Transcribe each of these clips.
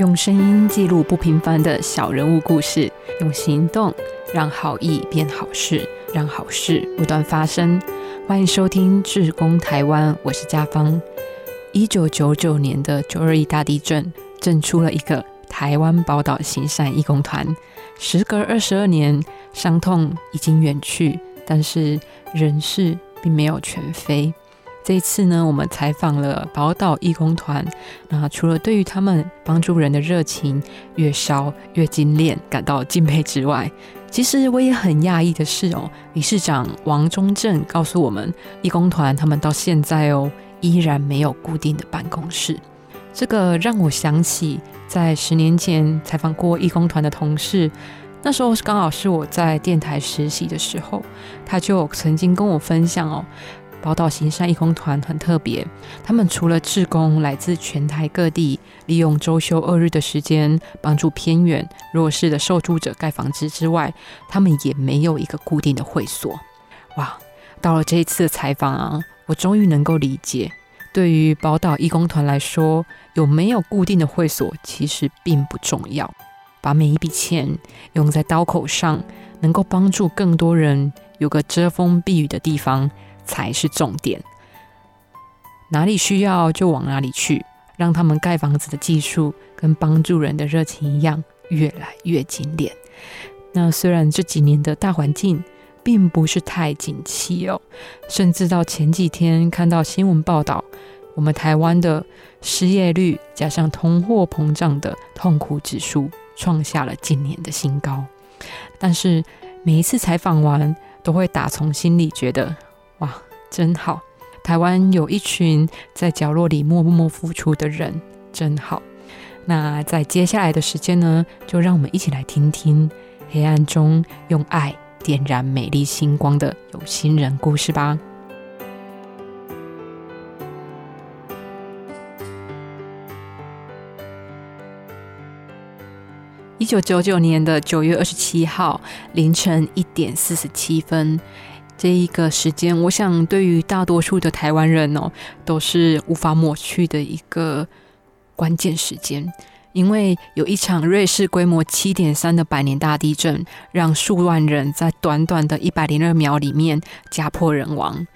用声音记录不平凡的小人物故事，用行动让好意变好事，让好事不断发生。欢迎收听《志工台湾》，我是家芳。一九九九年的九二一大地震，震出了一个台湾宝岛行善义工团。时隔二十二年，伤痛已经远去，但是人事并没有全非。这一次呢，我们采访了宝岛义工团。那除了对于他们帮助人的热情越烧越精炼感到敬佩之外，其实我也很讶异的是哦，理事长王忠正告诉我们，义工团他们到现在哦依然没有固定的办公室。这个让我想起在十年前采访过义工团的同事，那时候刚好是我在电台实习的时候，他就曾经跟我分享哦。宝岛行善义工团很特别，他们除了志工来自全台各地，利用周休二日的时间帮助偏远弱势的受助者盖房子之外，他们也没有一个固定的会所。哇，到了这一次的采访啊，我终于能够理解，对于宝岛义工团来说，有没有固定的会所其实并不重要，把每一笔钱用在刀口上，能够帮助更多人有个遮风避雨的地方。才是重点，哪里需要就往哪里去，让他们盖房子的技术跟帮助人的热情一样，越来越精炼。那虽然这几年的大环境并不是太景气哦，甚至到前几天看到新闻报道，我们台湾的失业率加上通货膨胀的痛苦指数创下了今年的新高，但是每一次采访完，都会打从心里觉得。真好！台湾有一群在角落里默默付出的人，真好。那在接下来的时间呢，就让我们一起来听听黑暗中用爱点燃美丽星光的有心人故事吧。一九九九年的九月二十七号凌晨一点四十七分。这一个时间，我想对于大多数的台湾人哦，都是无法抹去的一个关键时间，因为有一场瑞士规模七点三的百年大地震，让数万人在短短的一百零二秒里面家破人亡。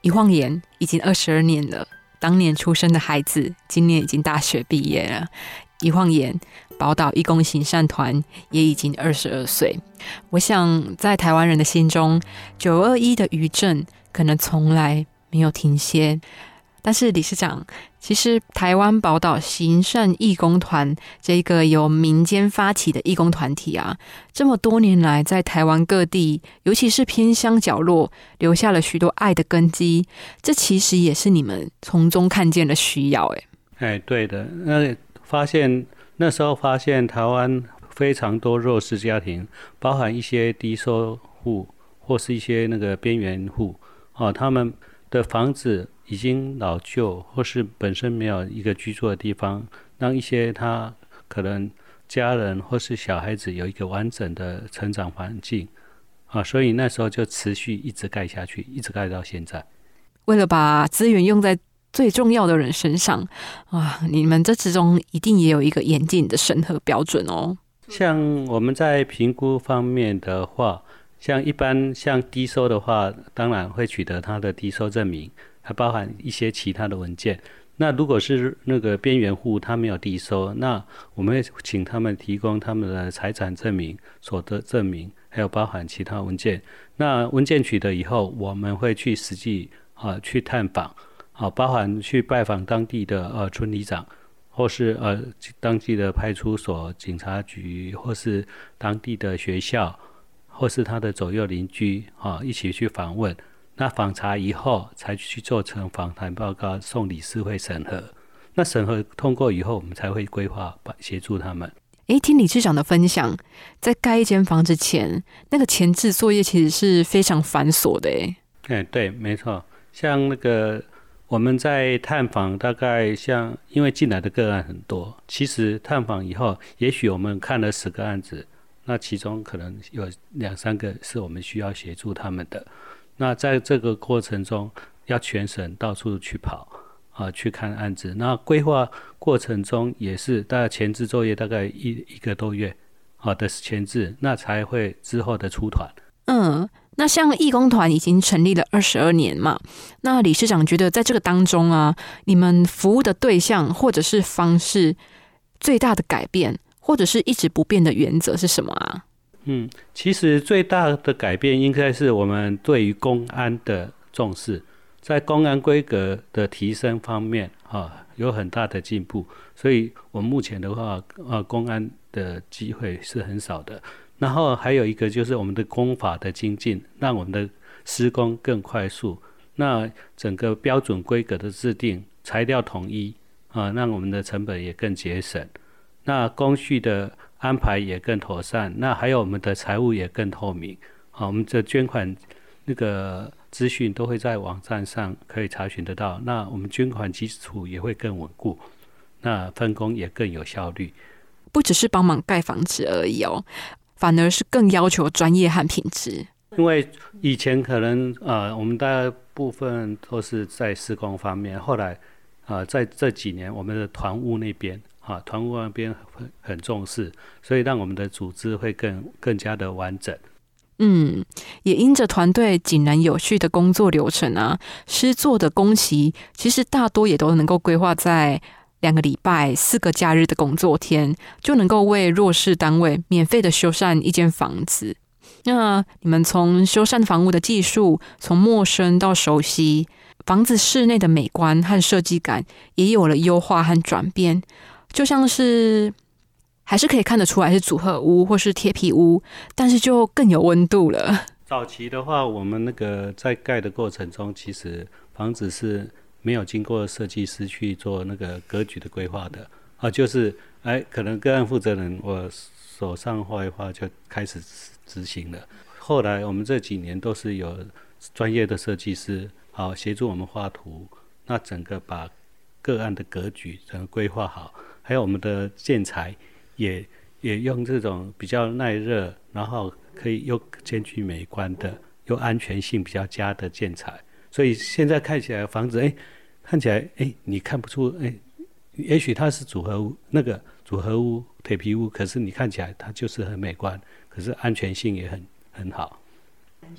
一晃眼，已经二十二年了。当年出生的孩子，今年已经大学毕业了。一晃眼。宝岛义工行善团也已经二十二岁，我想在台湾人的心中，九二一的余震可能从来没有停歇。但是理事长，其实台湾宝岛行善义工团这个由民间发起的义工团体啊，这么多年来在台湾各地，尤其是偏乡角落，留下了许多爱的根基。这其实也是你们从中看见的需要。哎，哎，对的，那发现。那时候发现台湾非常多弱势家庭，包含一些低收户或是一些那个边缘户，哦，他们的房子已经老旧，或是本身没有一个居住的地方，让一些他可能家人或是小孩子有一个完整的成长环境，啊，所以那时候就持续一直盖下去，一直盖到现在。为了把资源用在。最重要的人身上啊，你们这之中一定也有一个严谨的审核标准哦。像我们在评估方面的话，像一般像低收的话，当然会取得他的低收证明，还包含一些其他的文件。那如果是那个边缘户，他没有低收，那我们会请他们提供他们的财产证明、所得证明，还有包含其他文件。那文件取得以后，我们会去实际啊去探访。好，包含去拜访当地的呃村里长，或是呃当地的派出所、警察局，或是当地的学校，或是他的左右邻居，啊，一起去访问。那访查以后，才去做成访谈报告，送理事会审核。那审核通过以后，我们才会规划协助他们。诶，听理事长的分享，在盖一间房子前，那个前置作业其实是非常繁琐的。诶，哎，对，没错，像那个。我们在探访，大概像因为进来的个案很多，其实探访以后，也许我们看了十个案子，那其中可能有两三个是我们需要协助他们的。那在这个过程中，要全省到处去跑，啊去看案子。那规划过程中也是大概前置作业大概一一个多月，好的前置，那才会之后的出团。嗯，那像义工团已经成立了二十二年嘛，那理事长觉得在这个当中啊，你们服务的对象或者是方式最大的改变，或者是一直不变的原则是什么啊？嗯，其实最大的改变应该是我们对于公安的重视，在公安规格的提升方面，啊，有很大的进步。所以，我们目前的话，呃，公安的机会是很少的。然后还有一个就是我们的工法的精进，让我们的施工更快速。那整个标准规格的制定，材料统一，啊，让我们的成本也更节省。那工序的。安排也更妥善，那还有我们的财务也更透明。好，我们的捐款那个资讯都会在网站上可以查询得到。那我们捐款基础也会更稳固，那分工也更有效率。不只是帮忙盖房子而已哦，反而是更要求专业和品质。因为以前可能呃，我们大部分都是在施工方面，后来啊，在这几年我们的团务那边。啊，团务那边很很重视，所以让我们的组织会更更加的完整。嗯，也因着团队井然有序的工作流程啊，施作的工期其实大多也都能够规划在两个礼拜、四个假日的工作天，就能够为弱势单位免费的修缮一间房子。那你们从修缮房屋的技术，从陌生到熟悉，房子室内的美观和设计感也有了优化和转变。就像是还是可以看得出来是组合屋或是铁皮屋，但是就更有温度了。早期的话，我们那个在盖的过程中，其实房子是没有经过设计师去做那个格局的规划的啊，就是哎，可能个案负责人我手上画一画就开始执行了。后来我们这几年都是有专业的设计师好协助我们画图，那整个把个案的格局整个规划好。还有我们的建材，也也用这种比较耐热，然后可以又兼具美观的，又安全性比较佳的建材。所以现在看起来房子，哎，看起来哎，你看不出，哎，也许它是组合屋，那个组合屋铁皮屋，可是你看起来它就是很美观，可是安全性也很很好。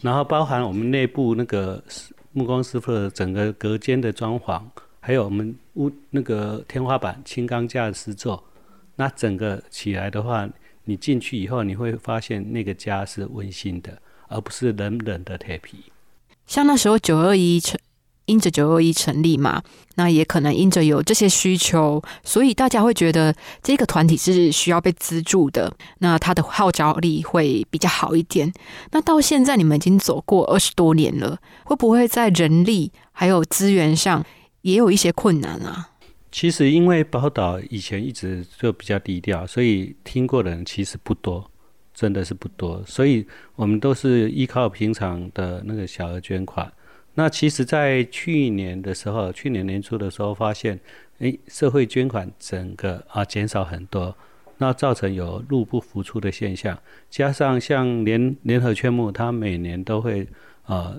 然后包含我们内部那个木工师傅的整个隔间的装潢。还有我们屋那个天花板轻钢架的施作，那整个起来的话，你进去以后你会发现那个家是温馨的，而不是冷冷的铁皮。像那时候九二一成，因着九二一成立嘛，那也可能因着有这些需求，所以大家会觉得这个团体是需要被资助的，那它的号召力会比较好一点。那到现在你们已经走过二十多年了，会不会在人力还有资源上？也有一些困难啊。其实因为宝岛以前一直就比较低调，所以听过的人其实不多，真的是不多。所以我们都是依靠平常的那个小额捐款。那其实，在去年的时候，去年年初的时候，发现，诶，社会捐款整个啊减少很多，那造成有入不敷出的现象。加上像联联合劝募，他每年都会啊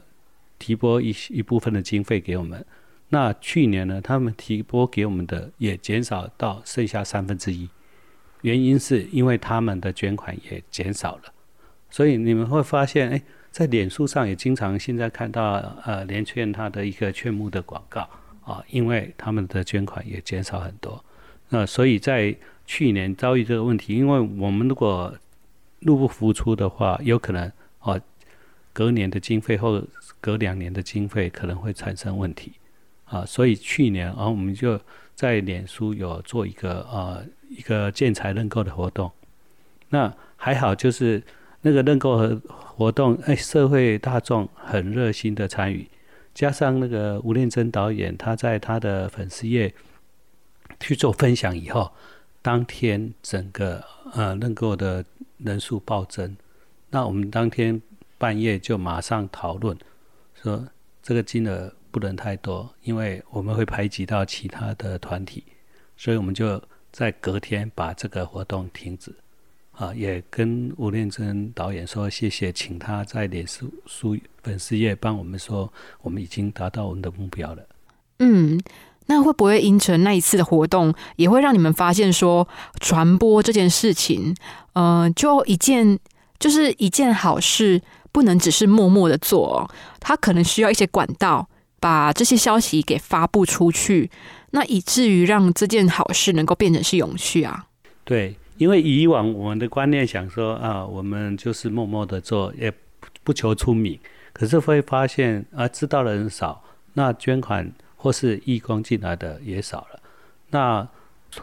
提拨一一部分的经费给我们。那去年呢，他们提拨给我们的也减少到剩下三分之一，原因是因为他们的捐款也减少了，所以你们会发现，哎，在脸书上也经常现在看到呃连券他的一个劝募的广告啊，因为他们的捐款也减少很多，那所以在去年遭遇这个问题，因为我们如果入不敷出的话，有可能哦隔年的经费或隔两年的经费可能会产生问题。啊，所以去年啊，我们就在脸书有做一个呃一个建材认购的活动。那还好，就是那个认购和活动，哎，社会大众很热心的参与，加上那个吴念真导演他在他的粉丝页去做分享以后，当天整个呃认购的人数暴增。那我们当天半夜就马上讨论，说这个金额。不能太多，因为我们会排挤到其他的团体，所以我们就在隔天把这个活动停止。啊，也跟吴念真导演说谢谢，请他在脸书书粉丝页帮我们说，我们已经达到我们的目标了。嗯，那会不会因成那一次的活动，也会让你们发现说，传播这件事情，呃，就一件就是一件好事，不能只是默默的做，它可能需要一些管道，把这些消息给发布出去，那以至于让这件好事能够变成是永续啊。对，因为以往我们的观念想说啊，我们就是默默的做，也不不求出名，可是会发现啊，知道的人少，那捐款。或是义工进来的也少了，那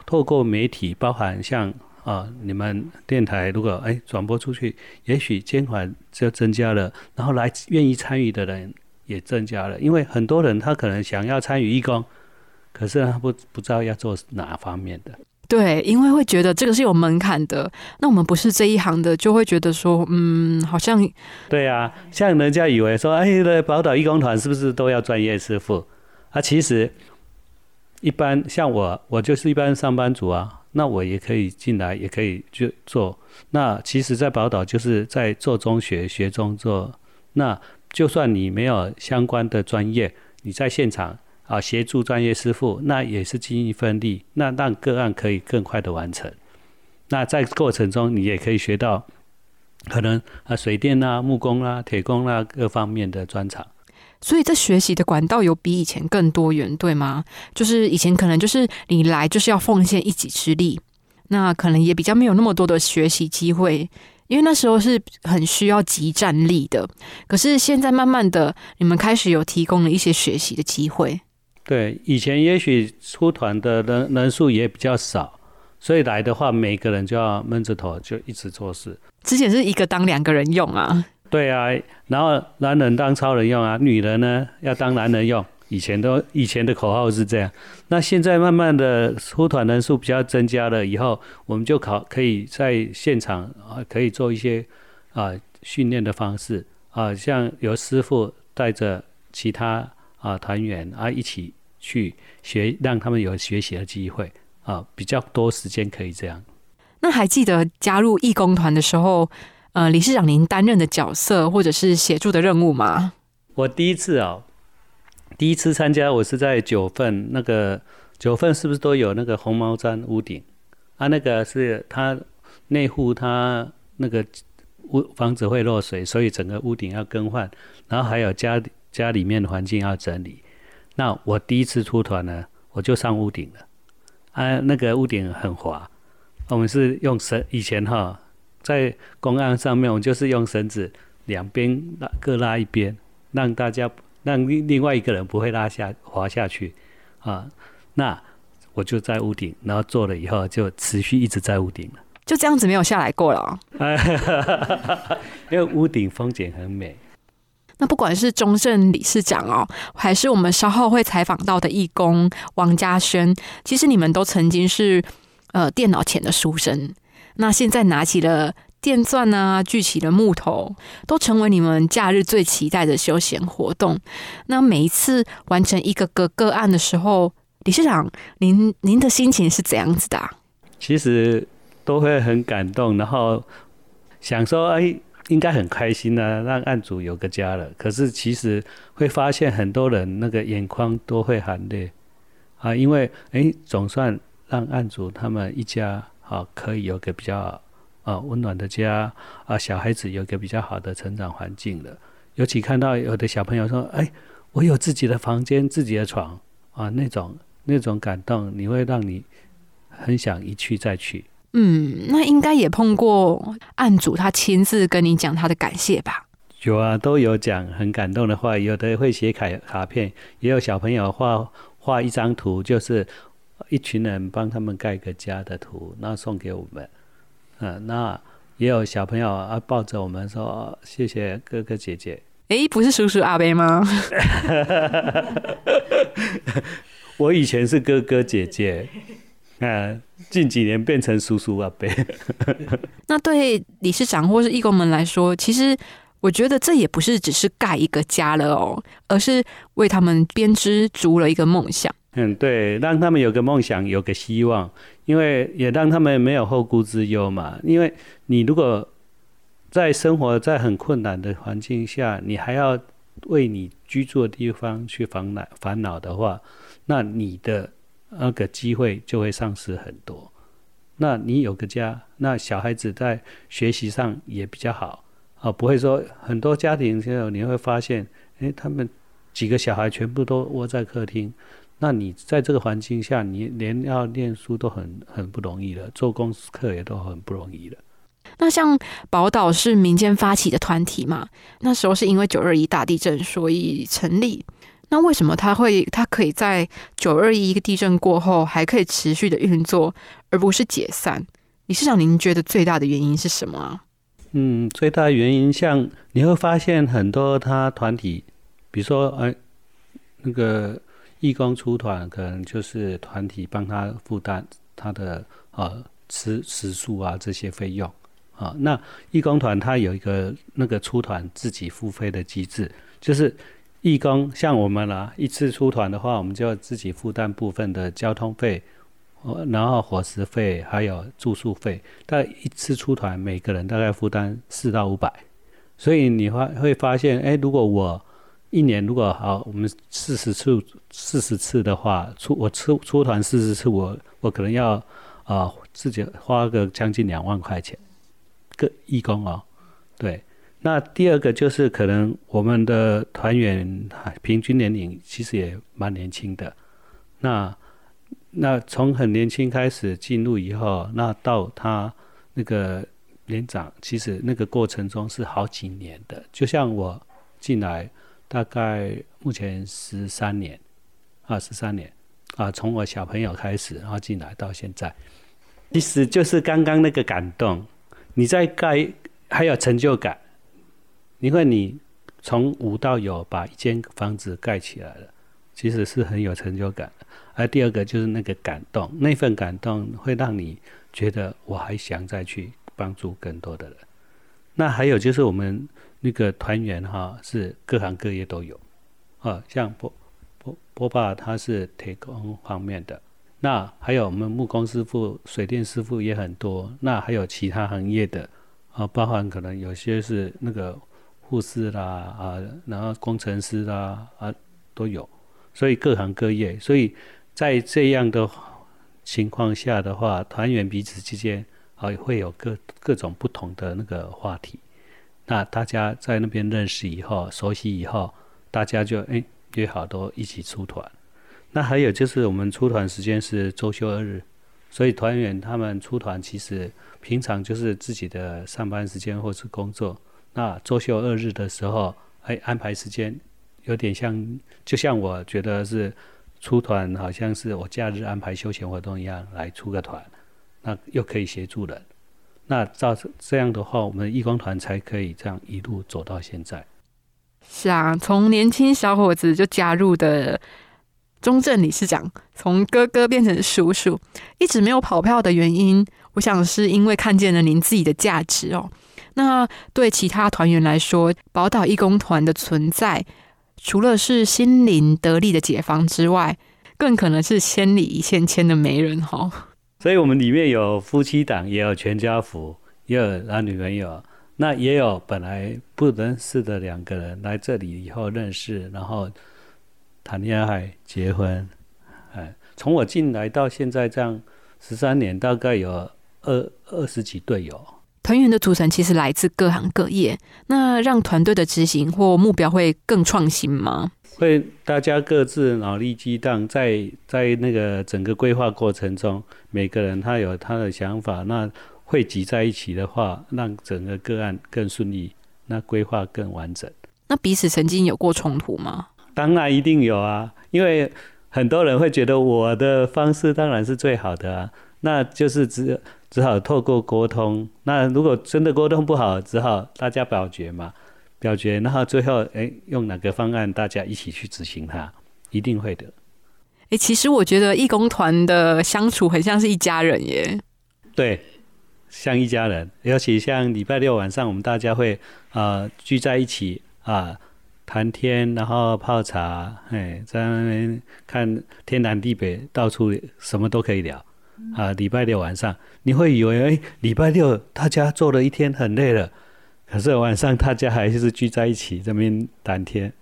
透过媒体，包含像啊你们电台，如果哎转播出去，也许捐款就增加了，然后来愿意参与的人也增加了，因为很多人他可能想要参与义工，可是他不不知道要做哪方面的。对，因为会觉得这个是有门槛的，那我们不是这一行的，就会觉得说，嗯，好像对啊，像人家以为说，哎，宝岛义工团是不是都要专业师傅？啊，其实一般像我，我就是一般上班族啊，那我也可以进来，也可以去做。那其实，在宝岛就是在做中学，学中做。那就算你没有相关的专业，你在现场啊协助专业师傅，那也是尽一份力，那让个案可以更快的完成。那在过程中，你也可以学到可能啊水电啊、木工啊、铁工啊各方面的专长。所以，这学习的管道有比以前更多元，对吗？就是以前可能就是你来就是要奉献一己之力，那可能也比较没有那么多的学习机会，因为那时候是很需要集战力的。可是现在慢慢的，你们开始有提供了一些学习的机会。对，以前也许出团的人人数也比较少，所以来的话，每个人就要闷着头就一直做事。之前是一个当两个人用啊。对啊，然后男人当超人用啊，女人呢要当男人用。以前都以前的口号是这样，那现在慢慢的出团人数比较增加了以后，我们就考可以在现场啊，可以做一些啊训练的方式啊，像由师傅带着其他啊团员啊一起去学，让他们有学习的机会啊，比较多时间可以这样。那还记得加入义工团的时候？呃，理事长，您担任的角色或者是协助的任务吗？我第一次啊，第一次参加，我是在九份，那个九份是不是都有那个红毛毡屋顶？啊，那个是他内户，他那个屋房子会漏水，所以整个屋顶要更换，然后还有家家里面的环境要整理。那我第一次出团呢，我就上屋顶了。啊，那个屋顶很滑，我们是用绳，以前哈。在公案上面，我就是用绳子两边拉各拉一边，让大家让另另外一个人不会拉下滑下去啊。那我就在屋顶，然后做了以后就持续一直在屋顶了。就这样子没有下来过了。因为屋顶风景很美。那不管是中正理事长哦，还是我们稍后会采访到的义工王家轩，其实你们都曾经是呃电脑前的书生。那现在拿起了电钻啊，锯起了木头，都成为你们假日最期待的休闲活动。那每一次完成一个个个案的时候，理事长，您您的心情是怎样子的？其实都会很感动，然后想说，哎，应该很开心呢，让案主有个家了。可是其实会发现很多人那个眼眶都会含泪啊，因为哎，总算让案主他们一家。好，可以有个比较啊温暖的家啊，小孩子有个比较好的成长环境了。尤其看到有的小朋友说：“哎，我有自己的房间、自己的床啊！”那种那种感动，你会让你很想一去再去。嗯，那应该也碰过案主他亲自跟你讲他的感谢吧？有啊，都有讲很感动的话，有的会写卡卡片，也有小朋友画画一张图，就是。一群人帮他们盖个家的图，然后送给我们。嗯，那也有小朋友啊抱着我们说：“谢谢哥哥姐姐。”哎，不是叔叔阿伯吗？我以前是哥哥姐姐，嗯，近几年变成叔叔阿伯。那对理事长或是义工们来说，其实我觉得这也不是只是盖一个家了哦，而是为他们编织足了一个梦想。嗯，对，让他们有个梦想，有个希望，因为也让他们没有后顾之忧嘛。因为你如果在生活在很困难的环境下，你还要为你居住的地方去烦恼烦恼的话，那你的那个机会就会丧失很多。那你有个家，那小孩子在学习上也比较好啊，不会说很多家庭现在你会发现，诶，他们几个小孩全部都窝在客厅，那你在这个环境下，你连要念书都很很不容易了，做功课也都很不容易了。那像宝岛是民间发起的团体嘛？那时候是因为九二一大地震所以成立。那为什么它会它可以在九二一一个地震过后还可以持续的运作，而不是解散？李市长，您觉得最大的原因是什么？嗯，最大的原因像你会发现很多他团体，比如说哎那个义工出团，可能就是团体帮他负担他的呃吃食宿啊这些费用。啊，那义工团他有一个那个出团自己付费的机制，就是义工像我们啦，一次出团的话，我们就要自己负担部分的交通费，然后伙食费还有住宿费。但一次出团，每个人大概负担四到五百，所以你会会发现，哎，如果我一年如果好，我们四十次四十次的话，出我出出团四十次，我我可能要啊自己花个将近两万块钱。个义工哦，对，那第二个就是可能我们的团员平均年龄其实也蛮年轻的，那那从很年轻开始进入以后，那到他那个年长，其实那个过程中是好几年的。就像我进来大概目前十三年啊，十三年啊，从我小朋友开始然后进来到现在，其实就是刚刚那个感动。你在盖还有成就感，因为你从无到有把一间房子盖起来了，其实是很有成就感。而第二个就是那个感动，那份感动会让你觉得我还想再去帮助更多的人。那还有就是我们那个团员哈，是各行各业都有，啊，像波波波爸他是铁工方面的。那还有我们木工师傅、水电师傅也很多。那还有其他行业的啊，包含可能有些是那个护士啦啊，然后工程师啦啊都有。所以各行各业，所以在这样的情况下的话，团员彼此之间啊会有各各种不同的那个话题。那大家在那边认识以后、熟悉以后，大家就哎约好都一起出团。那还有就是我们出团时间是周休二日，所以团员他们出团其实平常就是自己的上班时间或是工作。那周休二日的时候，哎，安排时间有点像，就像我觉得是出团，好像是我假日安排休闲活动一样来出个团，那又可以协助人。那照这样的话，我们义工团才可以这样一路走到现在。是啊，从年轻小伙子就加入的。中正理事长从哥哥变成叔叔，一直没有跑票的原因，我想是因为看见了您自己的价值哦。那对其他团员来说，宝岛义工团的存在，除了是心灵得力的解放之外，更可能是千里一线牵的媒人哈。所以，我们里面有夫妻档，也有全家福，也有男女朋友，那也有本来不认识的两个人来这里以后认识，然后。谈恋爱、结婚，哎，从我进来到现在这样十三年，大概有二二十几对有。团员的组成其实来自各行各业，那让团队的执行或目标会更创新吗？会，大家各自脑力激荡，在在那个整个规划过程中，每个人他有他的想法，那汇集在一起的话，让整个个案更顺利，那规划更完整。那彼此曾经有过冲突吗？当然一定有啊，因为很多人会觉得我的方式当然是最好的啊，那就是只只好透过沟通。那如果真的沟通不好，只好大家表决嘛，表决，然后最后哎用哪个方案，大家一起去执行它，一定会的。哎，其实我觉得义工团的相处很像是一家人耶。对，像一家人，尤其像礼拜六晚上，我们大家会啊聚在一起啊。谈天，然后泡茶，哎，在那边看天南地北，到处什么都可以聊。啊，礼拜六晚上，你会以为，哎，礼拜六大家做了一天很累了，可是晚上大家还是聚在一起这边谈天。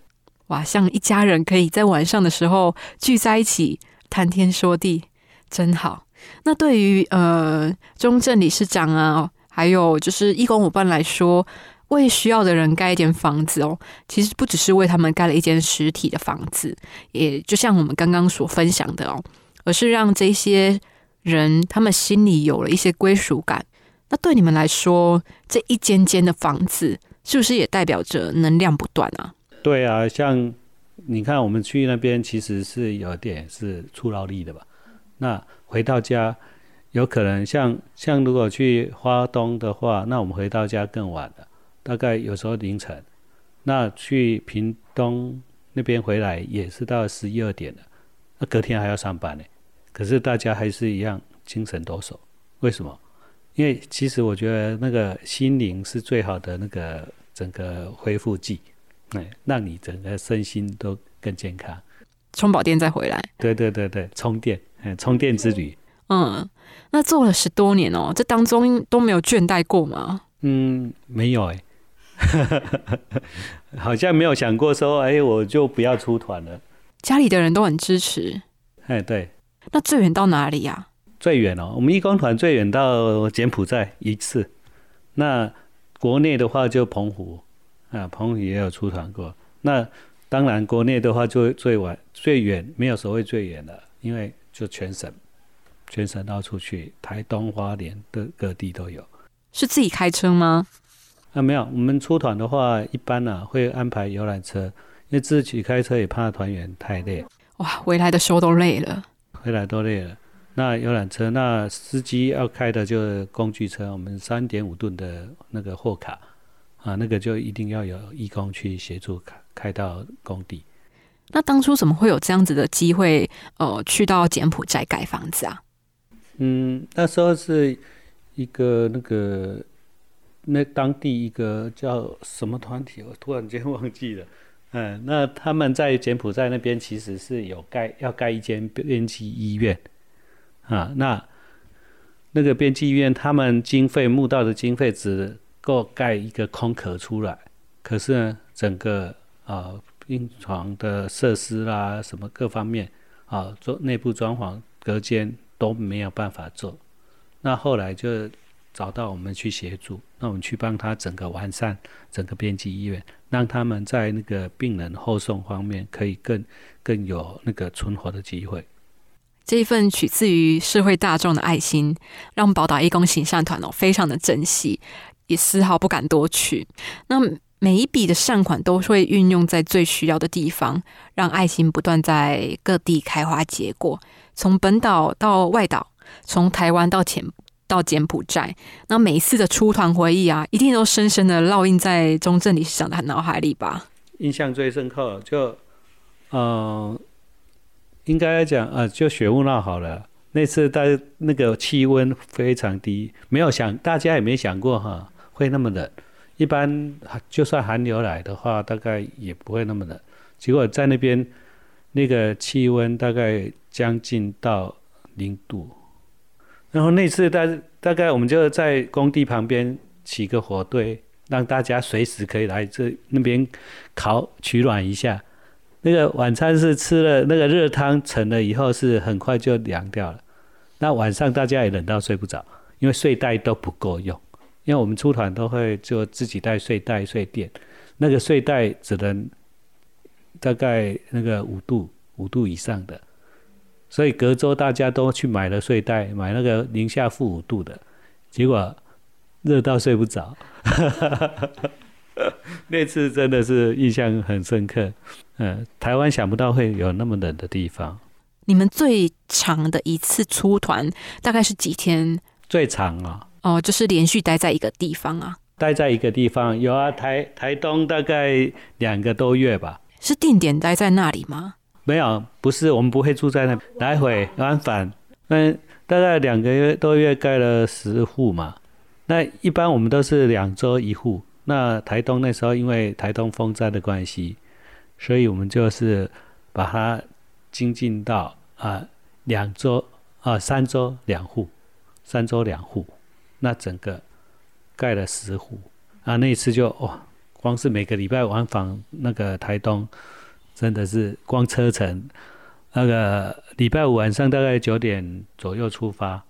哇，像一家人可以在晚上的时候聚在一起谈天说地，真好。那对于呃中正理事长啊，还有就是义工伙伴来说，为需要的人盖一间房子哦，其实不只是为他们盖了一间实体的房子，也就像我们刚刚所分享的哦，而是让这些人他们心里有了一些归属感。那对你们来说，这一间间的房子是不是也代表着能量不断啊？对啊，像你看，我们去那边其实是有点是出劳力的吧？那回到家，有可能像像如果去花东的话，那我们回到家更晚了，大概有时候凌晨。那去屏东那边回来也是到十一二点了，那隔天还要上班呢。可是大家还是一样精神抖擞，为什么？因为其实我觉得那个心灵是最好的那个整个恢复剂。哎，让你整个身心都更健康。充饱电再回来。对对对对，充电，嗯，充电之旅。嗯，那做了十多年哦，这当中都没有倦怠过吗？嗯，没有哎，好像没有想过说，哎，我就不要出团了。家里的人都很支持。哎，对。那最远到哪里呀？最远哦，我们义工团最远到柬埔寨一次。那国内的话就澎湖。啊，澎湖也有出团过。那当然，国内的话就最晚、最远，没有所谓最远的，因为就全省，全省到处去，台东、花莲的各地都有。是自己开车吗？啊，没有。我们出团的话，一般呢会安排游览车，因为自己开车也怕团员太累。哇，回来的时候都累了。回来都累了。那游览车，那司机要开的就是工具车，我们三点五吨的那个货卡。啊，那个就一定要有义工去协助开开到工地。那当初怎么会有这样子的机会？呃，去到柬埔寨盖房子啊？嗯，那时候是一个那个那当地一个叫什么团体，我突然间忘记了。嗯，那他们在柬埔寨那边其实是有盖要盖一间边际医院啊。那那个边际医院，他们经费募到的经费只。够盖一个空壳出来，可是呢，整个啊病床的设施啦，什么各方面啊，做内部装潢、隔间都没有办法做。那后来就找到我们去协助，那我们去帮他整个完善整个编辑医院，让他们在那个病人后送方面可以更更有那个存活的机会。这一份取自于社会大众的爱心，让宝岛义工行善团哦非常的珍惜。也丝毫不敢多取。那每一笔的善款都会运用在最需要的地方，让爱心不断在各地开花结果。从本岛到外岛，从台湾到柬到柬埔寨，那每一次的出团回忆啊，一定都深深的烙印在中正理事长的脑海里吧。印象最深刻，就嗯，应该讲呃，就雪雾闹好了。那次在那个气温非常低，没有想，大家也没想过哈。会那么冷，一般就算寒流来的话，大概也不会那么冷。结果在那边，那个气温大概将近到零度。然后那次大大概我们就在工地旁边起个火堆，让大家随时可以来这那边烤取暖一下。那个晚餐是吃了那个热汤盛了以后，是很快就凉掉了。那晚上大家也冷到睡不着，因为睡袋都不够用。因为我们出团都会就自己带睡袋、睡垫，那个睡袋只能大概那个五度、五度以上的，所以隔周大家都去买了睡袋，买那个零下负五度的，结果热到睡不着。那次真的是印象很深刻，嗯，台湾想不到会有那么冷的地方。你们最长的一次出团大概是几天？最长啊。哦，就是连续待在一个地方啊？待在一个地方有啊，台台东大概两个多月吧。是定点待在那里吗？没有，不是，我们不会住在那，来回往返。嗯，大概两个月多月盖了十户嘛。那一般我们都是两周一户。那台东那时候因为台东风灾的关系，所以我们就是把它精进到啊两周啊三周两户，三周两户。那整个盖了十户啊！那一次就哇，光是每个礼拜往返那个台东，真的是光车程，那个礼拜五晚上大概九点左右出发，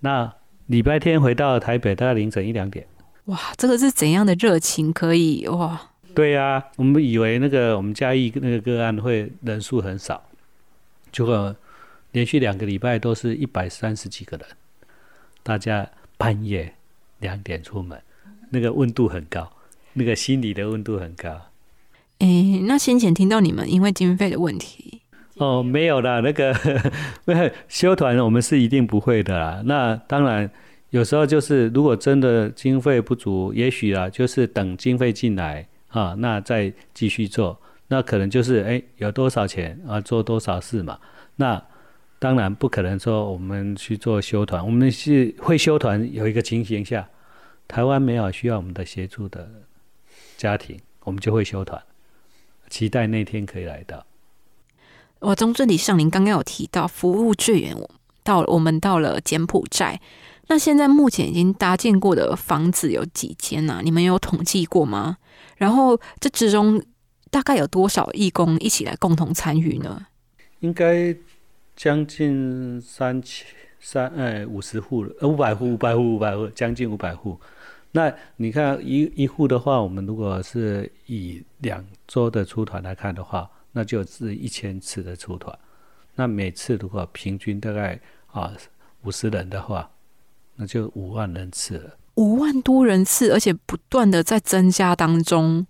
那礼拜天回到台北大概凌晨一两点。哇，这个是怎样的热情可以哇？对呀，我们以为那个我们嘉义那个个案会人数很少，结果连续两个礼拜都是一百三十几个人，大家半夜两点出门，那个温度很高，那个心理的温度很高。诶，那先前听到你们因为经费的问题，哦，没有啦，那个修团我们是一定不会的啦。那当然有时候就是如果真的经费不足，也许啊就是等经费进来。啊，那再继续做，那可能就是哎，有多少钱啊，做多少事嘛。那当然不可能说我们去做修团，我们是会修团。有一个情形下，台湾没有需要我们的协助的家庭，我们就会修团，期待那天可以来到。我从这里上，您刚刚有提到服务最远，到我们到了柬埔寨。那现在目前已经搭建过的房子有几间呢？你们有统计过吗？然后这之中大概有多少义工一起来共同参与呢？应该将近三千三哎五十户了呃五百户五百户五百户将近五百户。那你看一一户的话，我们如果是以两周的出团来看的话，那就是一千次的出团。那每次如果平均大概啊五十人的话，那就五万人次了。五万多人次，而且不断的在增加当中，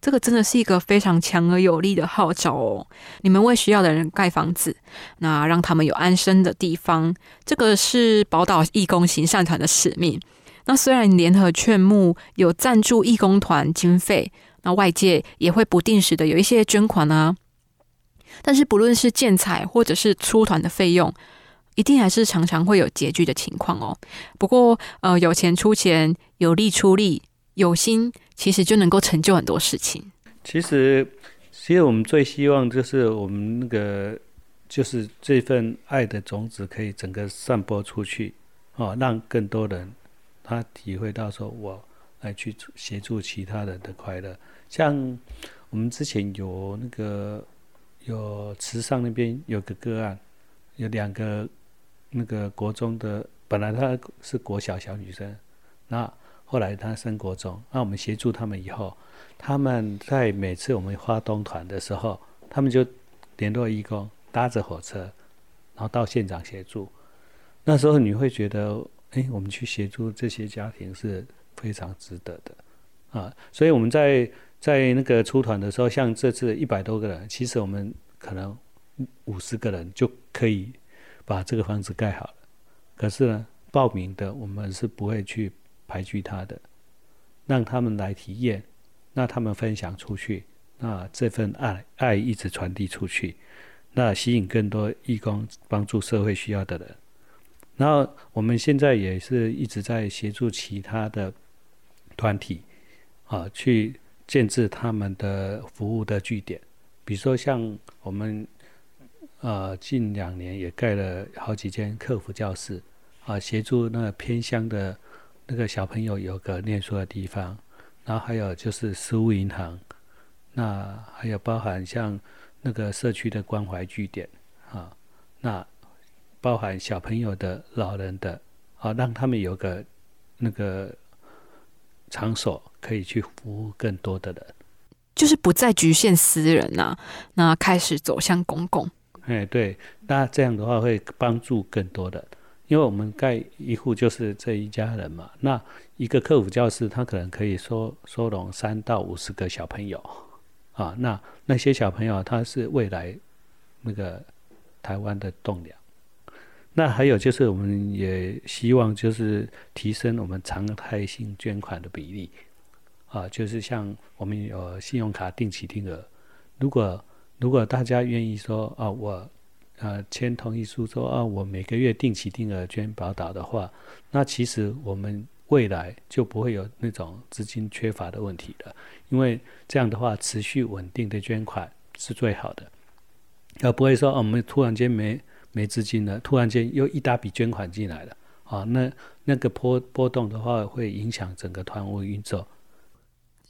这个真的是一个非常强而有力的号召哦！你们为需要的人盖房子，那让他们有安身的地方，这个是宝岛义工行善团的使命。那虽然联合劝募有赞助义工团经费，那外界也会不定时的有一些捐款啊，但是不论是建材或者是出团的费用。一定还是常常会有拮据的情况哦。不过，呃，有钱出钱，有力出力，有心，其实就能够成就很多事情。其实，其实我们最希望就是我们那个，就是这份爱的种子可以整个散播出去，哦，让更多人他体会到说，我来去协助其他人的快乐。像我们之前有那个有慈上那边有个个案，有两个。那个国中的本来她是国小小女生，那后来她升国中，那我们协助他们以后，他们在每次我们发东团的时候，他们就联络义工，搭着火车，然后到现场协助。那时候你会觉得，哎，我们去协助这些家庭是非常值得的啊。所以我们在在那个出团的时候，像这次一百多个人，其实我们可能五十个人就可以。把这个房子盖好了，可是呢，报名的我们是不会去排拒他的，让他们来体验，那他们分享出去，那这份爱爱一直传递出去，那吸引更多义工帮助社会需要的人。然后我们现在也是一直在协助其他的团体啊，去建制他们的服务的据点，比如说像我们。呃，近两年也盖了好几间客服教室，啊，协助那个偏乡的那个小朋友有个念书的地方。然后还有就是食物银行，那还有包含像那个社区的关怀据点，啊，那包含小朋友的、老人的，啊，让他们有个那个场所可以去服务更多的人，就是不再局限私人呐，那开始走向公共。哎，对，那这样的话会帮助更多的，因为我们盖一户就是这一家人嘛。那一个客服教室，他可能可以收收容三到五十个小朋友，啊，那那些小朋友他是未来那个台湾的栋梁。那还有就是，我们也希望就是提升我们常态性捐款的比例，啊，就是像我们有信用卡定期定额，如果如果大家愿意说啊，我呃签同意书说啊，我每个月定期定额捐宝岛的话，那其实我们未来就不会有那种资金缺乏的问题了。因为这样的话，持续稳定的捐款是最好的，而不会说我们突然间没没资金了，突然间又一大笔捐款进来了啊，那那个波波动的话，会影响整个团务运作。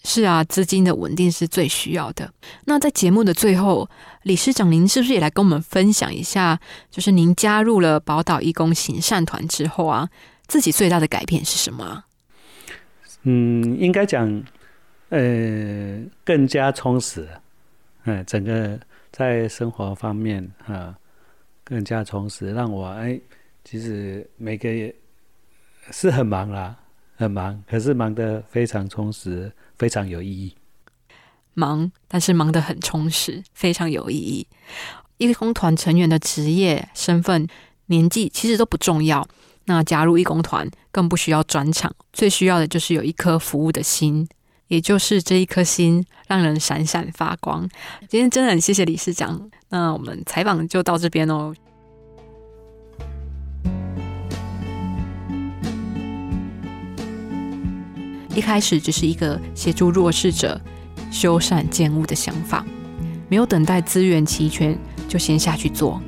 是啊，资金的稳定是最需要的。那在节目的最后，理事长您是不是也来跟我们分享一下，就是您加入了宝岛义工行善团之后啊，自己最大的改变是什么？嗯，应该讲，呃，更加充实，嗯，整个在生活方面啊，更加充实，让我哎，其实每个月是很忙啦，很忙，可是忙得非常充实。非常有意义，忙，但是忙得很充实，非常有意义。义工团成员的职业、身份、年纪其实都不重要。那加入义工团更不需要专场，最需要的就是有一颗服务的心，也就是这一颗心让人闪闪发光。今天真的很谢谢理事长，那我们采访就到这边哦。一开始只是一个协助弱势者修缮建物的想法，没有等待资源齐全就先下去做。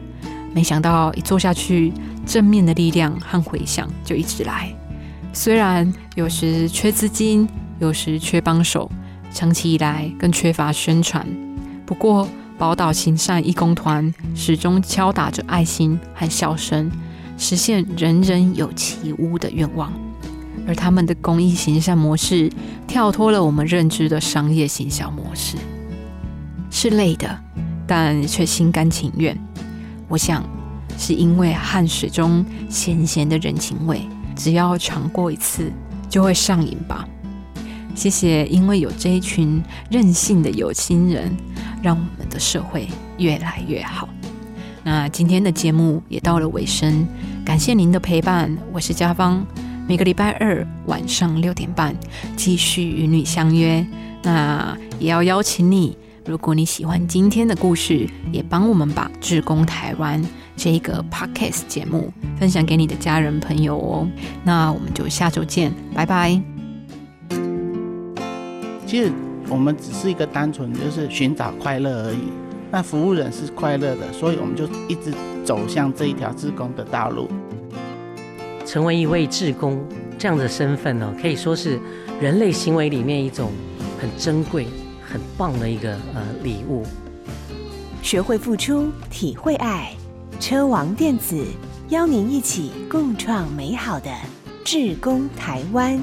没想到一做下去，正面的力量和回响就一直来。虽然有时缺资金，有时缺帮手，长期以来更缺乏宣传。不过宝岛行善义工团始终敲打着爱心和笑声，实现人人有其屋的愿望。而他们的公益行善模式跳脱了我们认知的商业行销模式，是累的，但却心甘情愿。我想是因为汗水中咸咸的人情味，只要尝过一次就会上瘾吧。谢谢，因为有这一群任性的有心人，让我们的社会越来越好。那今天的节目也到了尾声，感谢您的陪伴，我是嘉芳。每个礼拜二晚上六点半，继续与你相约。那也要邀请你，如果你喜欢今天的故事，也帮我们把《志工台湾》这个 podcast 节目分享给你的家人朋友哦。那我们就下周见，拜拜。其实我们只是一个单纯就是寻找快乐而已。那服务人是快乐的，所以我们就一直走向这一条志工的道路。成为一位志工这样的身份呢，可以说是人类行为里面一种很珍贵、很棒的一个呃礼物。学会付出，体会爱，车王电子邀您一起共创美好的志工台湾。